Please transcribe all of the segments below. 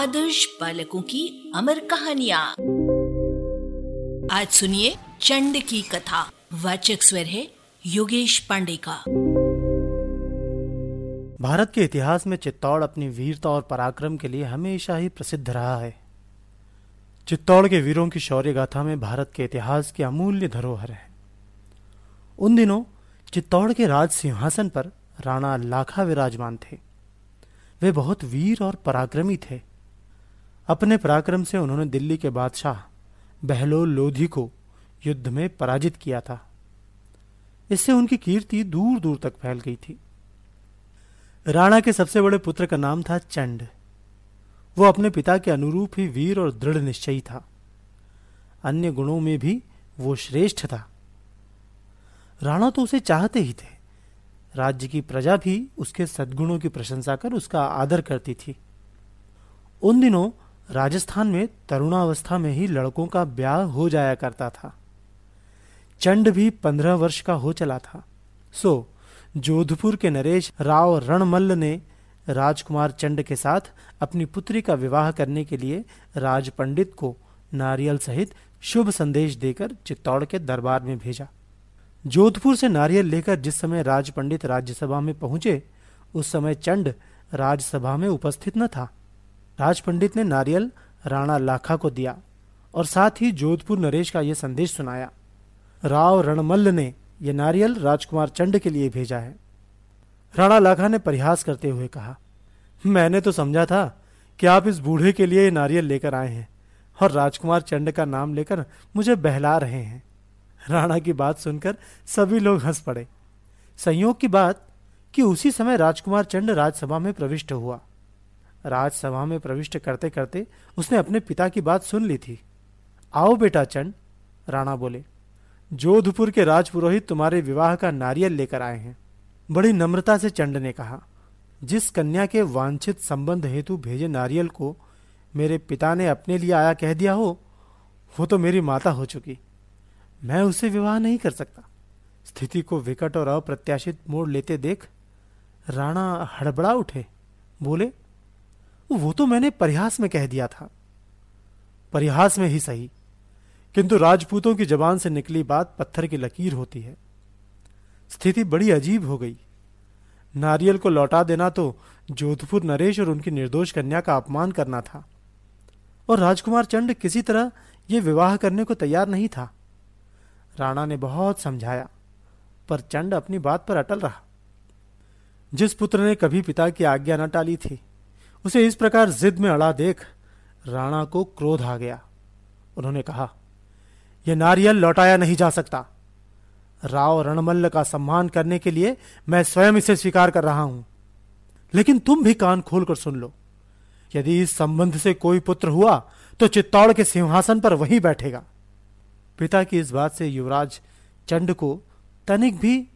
आदर्श बालकों की अमर कहानियाँ। आज सुनिए चंड की कथा। वाचक स्वर है योगेश पांडे का। भारत के इतिहास में चित्तौड़ अपनी वीरता और पराक्रम के लिए हमेशा ही प्रसिद्ध रहा है। चित्तौड़ के वीरों की शौर्य गाथा में भारत के इतिहास की अमूल्य धरोहर है। उन दिनों चित्तौड़ के राज सिंहासन पर राणा लाखा विराजमान थे। वे बहुत वीर और पराक्रमी थे। अपने पराक्रम से उन्होंने दिल्ली के बादशाह बहलोल लोधी को युद्ध में पराजित किया था। इससे उनकी कीर्ति दूर दूर तक फैल गई थी। राणा के सबसे बड़े पुत्र का नाम था चंड। वो अपने पिता के अनुरूप ही वीर और दृढ़ निश्चयी था। अन्य गुणों में भी वो श्रेष्ठ था। राणा तो उसे चाहते ही थे। राज्य की प्रजा भी उसके सद्गुणों की प्रशंसा कर उसका आदर करती थी। उन दिनों राजस्थान में तरुणावस्था में ही लड़कों का ब्याह हो जाया करता था। चंड भी पंद्रह वर्ष का हो चला था। सो, जोधपुर के नरेश राव रणमल्ल ने राजकुमार चंड के साथ अपनी पुत्री का विवाह करने के लिए राज पंडित को नारियल सहित शुभ संदेश देकर चित्तौड़ के दरबार में भेजा। जोधपुर से नारियल लेकर जिस समय राज पंडित राज्यसभा में पहुँचे, उस समय चंड राज्यसभा में उपस्थित न था। राज पंडित ने नारियल, राणा लाखा को दिया और साथ ही जोधपुर नरेश का यह संदेश सुनाया। राव रणमल्ल ने यह नारियल राजकुमार चंड के लिए भेजा है। राणा लाखा ने परिहास करते हुए कहा, मैंने तो समझा था कि आप इस बूढ़े के लिए ये नारियल लेकर आए हैं और राजकुमार चंड का नाम लेकर मुझे बहला रहे हैं। राणा की बात सुनकर सभी लोग हंस पड़े। संयोग की बात कि उसी समय राजकुमार चंड राजसभा में प्रविष्ट हुआ। राजसभा में प्रविष्ट करते करते उसने अपने पिता की बात सुन ली थी। आओ बेटा चंड, राणा बोले, जोधपुर के राजपुरोहित तुम्हारे विवाह का नारियल लेकर आए हैं। बड़ी नम्रता से चंड ने कहा, जिस कन्या के वांछित संबंध हेतु भेजे नारियल को मेरे पिता ने अपने लिए आया कह दिया हो, वो तो मेरी माता हो चुकी। मैं उसे विवाह नहीं कर सकता। स्थिति को विकट और अप्रत्याशित मोड़ लेते देख राणा हड़बड़ा उठे, बोले वो तो मैंने परिहास में कह दिया था। परिहास में ही सही। किंतु राजपूतों की जबान से निकली बात पत्थर की लकीर होती है। स्थिति बड़ी अजीब हो गई। नारियल को लौटा देना तो जोधपुर नरेश और उनकी निर्दोष कन्या का अपमान करना था। और राजकुमार चंड किसी तरह यह विवाह करने को तैयार नहीं था। राणा ने बहुत समझाया, पर चंड अपनी बात पर अटल रहा। जिस पुत्र ने कभी पिता की आज्ञा न टाली थी उसे इस प्रकार जिद में अड़ा देख राणा को क्रोध आ गया। उन्होंने कहा, यह नारियल लौटाया नहीं जा सकता। राव रणमल्ल का सम्मान करने के लिए मैं स्वयं इसे स्वीकार कर रहा हूँ। लेकिन तुम भी कान खोलकर सुन लो। यदि इस संबंध से कोई पुत्र हुआ तो चित्तौड़ के सिंहासन पर वही बैठेगा। पिता की इस बात से युवराज चंड को तनिक भी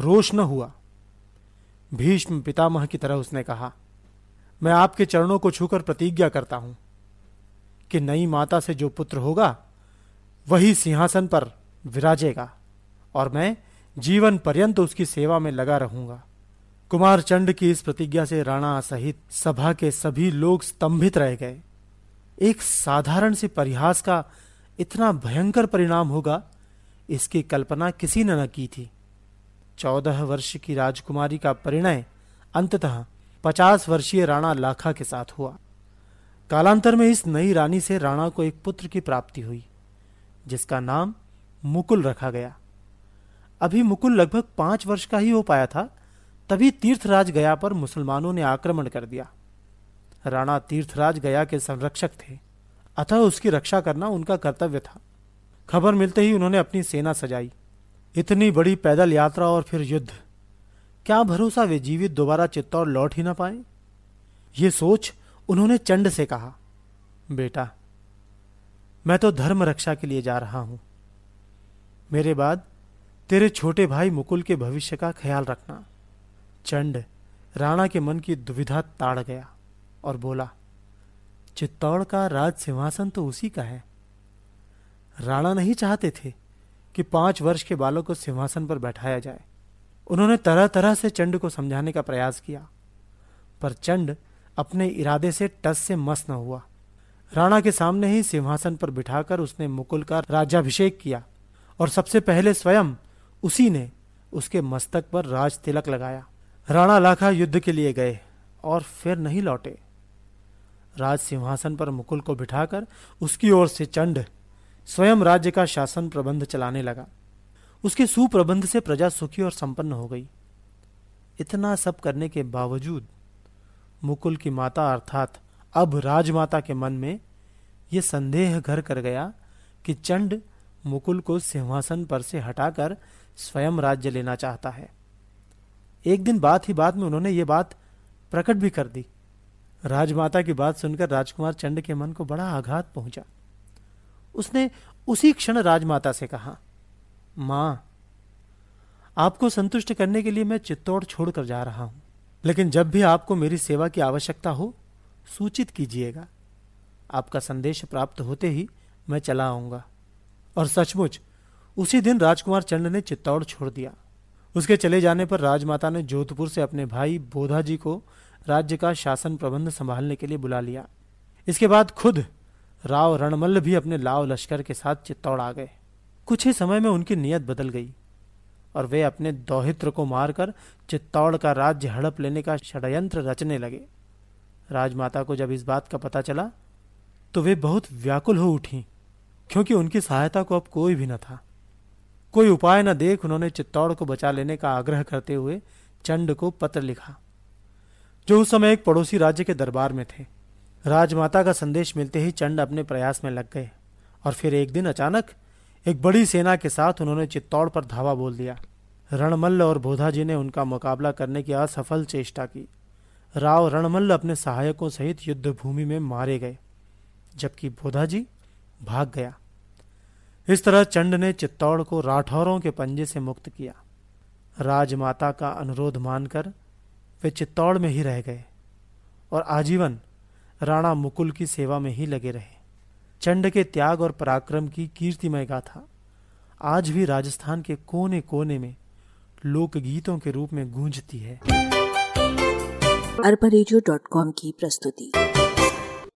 रोष न हुआ। भीष्म पितामह की तरह उसने कहा मैं आपके चरणों को छूकर प्रतिज्ञा करता हूँ कि नई माता से जो पुत्र होगा, वही सिंहासन पर विराजेगा और मैं जीवन पर्यंत उसकी सेवा में लगा रहूँगा। कुमार चंड की इस प्रतिज्ञा से राणा सहित सभा के सभी लोग स्तंभित रह गए। एक साधारण से परिहास का इतना भयंकर परिणाम होगा, इसकी कल्पना किसी ने न की थी। चौदह वर्ष की राजकुमारी का परिणय अंततः पचास वर्षीय राणा लाखा के साथ हुआ। कालांतर में इस नई रानी से राणा को एक पुत्र की प्राप्ति हुई, जिसका नाम मुकुल रखा गया। अभी मुकुल लगभग पाँच वर्ष का ही हो पाया था, तभी तीर्थराज गया पर मुसलमानों ने आक्रमण कर दिया। राणा तीर्थराज गया के संरक्षक थे, अतः उसकी रक्षा करना उनका कर्तव्य था। खबर मिलते ही उन्होंने अपनी सेना सजाई। इतनी बड़ी पैदल यात्रा और फिर युद्ध। क्या भरोसा वे जीवित दोबारा चित्तौड़ लौट ही ना पाए? ये सोच उन्होंने चंड से कहा, बेटा, मैं तो धर्म रक्षा के लिए जा रहा हूँ। मेरे बाद तेरे छोटे भाई मुकुल के भविष्य का ख्याल रखना। चंड राणा के मन की दुविधा ताड़ गया और बोला, चित्तौड़ का राज सिंहासन तो उसी का है। राणा नहीं चाहते थे कि पाँच वर्ष के बालक को सिंहासन पर बैठाया जाए। उन्होंने तरह तरह से चंड को समझाने का प्रयास किया, पर चंड अपने इरादे से टस से मस न हुआ। राणा के सामने ही सिंहासन पर बिठाकर उसने मुकुल का राज्याभिषेक किया, और सबसे पहले स्वयं उसी ने उसके मस्तक पर राज तिलक लगाया। राणा लाखा युद्ध के लिए गए और फिर नहीं लौटे। राज सिंहासन पर मुकुल को बिठाकर उसकी ओर से चंड स्वयं राज्य का शासन प्रबंध चलाने लगा। उसके सुप्रबंध से प्रजा सुखी और संपन्न हो गई। इतना सब करने के बावजूद मुकुल की माता अर्थात अब राजमाता के मन में यह संदेह घर कर गया कि चंड मुकुल को सिंहासन पर से हटाकर स्वयं राज्य लेना चाहता है। एक दिन बात ही बात में उन्होंने ये बात प्रकट भी कर दी। राजमाता की बात सुनकर राजकुमार चंड के मन को बड़ा आघात पहुँचा। उसने उसी क्षण राजमाता से कहा माँ, आपको संतुष्ट करने के लिए मैं चित्तौड़ छोड़कर जा रहा हूँ। लेकिन जब भी आपको मेरी सेवा की आवश्यकता हो, सूचित कीजिएगा। आपका संदेश प्राप्त होते ही मैं चला आऊँगा। और सचमुच, उसी दिन राजकुमार चंड ने चित्तौड़ छोड़ दिया। उसके चले जाने पर राजमाता ने जोधपुर से अपने भाई बोधा जी को राज्य का शासन प्रबंध संभालने के लिए बुला लिया। इसके बाद खुद राव रणमल्ल भी अपने लाव लश्कर के साथ चित्तौड़ आ गए। कुछ ही समय में उनकी नीयत बदल गई और वे अपने दौहित्र को मारकर चित्तौड़ का राज्य हड़प लेने का षडयंत्र रचने लगे। राजमाता को जब इस बात का पता चला तो वे बहुत व्याकुल हो उठी, क्योंकि उनकी सहायता को अब कोई भी न था। कोई उपाय न देख उन्होंने चित्तौड़ को बचा लेने का आग्रह करते हुए चंड को पत्र लिखा, जो उस समय एक पड़ोसी राज्य के दरबार में थे। राजमाता का संदेश मिलते ही चंड अपने प्रयास में लग गए और फिर एक दिन अचानक एक बड़ी सेना के साथ उन्होंने चित्तौड़ पर धावा बोल दिया। रणमल्ल और बोधा जी ने उनका मुकाबला करने की असफल चेष्टा की। राव रणमल्ल अपने सहायकों सहित युद्ध भूमि में मारे गए, जबकि बोधा जी भाग गया। इस तरह चंड ने चित्तौड़ को राठौरों के पंजे से मुक्त किया। राजमाता का अनुरोध मानकर वे चित्तौड़ में ही रह गए और आजीवन राणा मुकुल की सेवा में ही लगे रहे। चंड के त्याग और पराक्रम की कीर्तिमय गाथा। आज भी राजस्थान के कोने कोने में लोकगीतों के रूप में गूंजती है। अरबा की प्रस्तुति।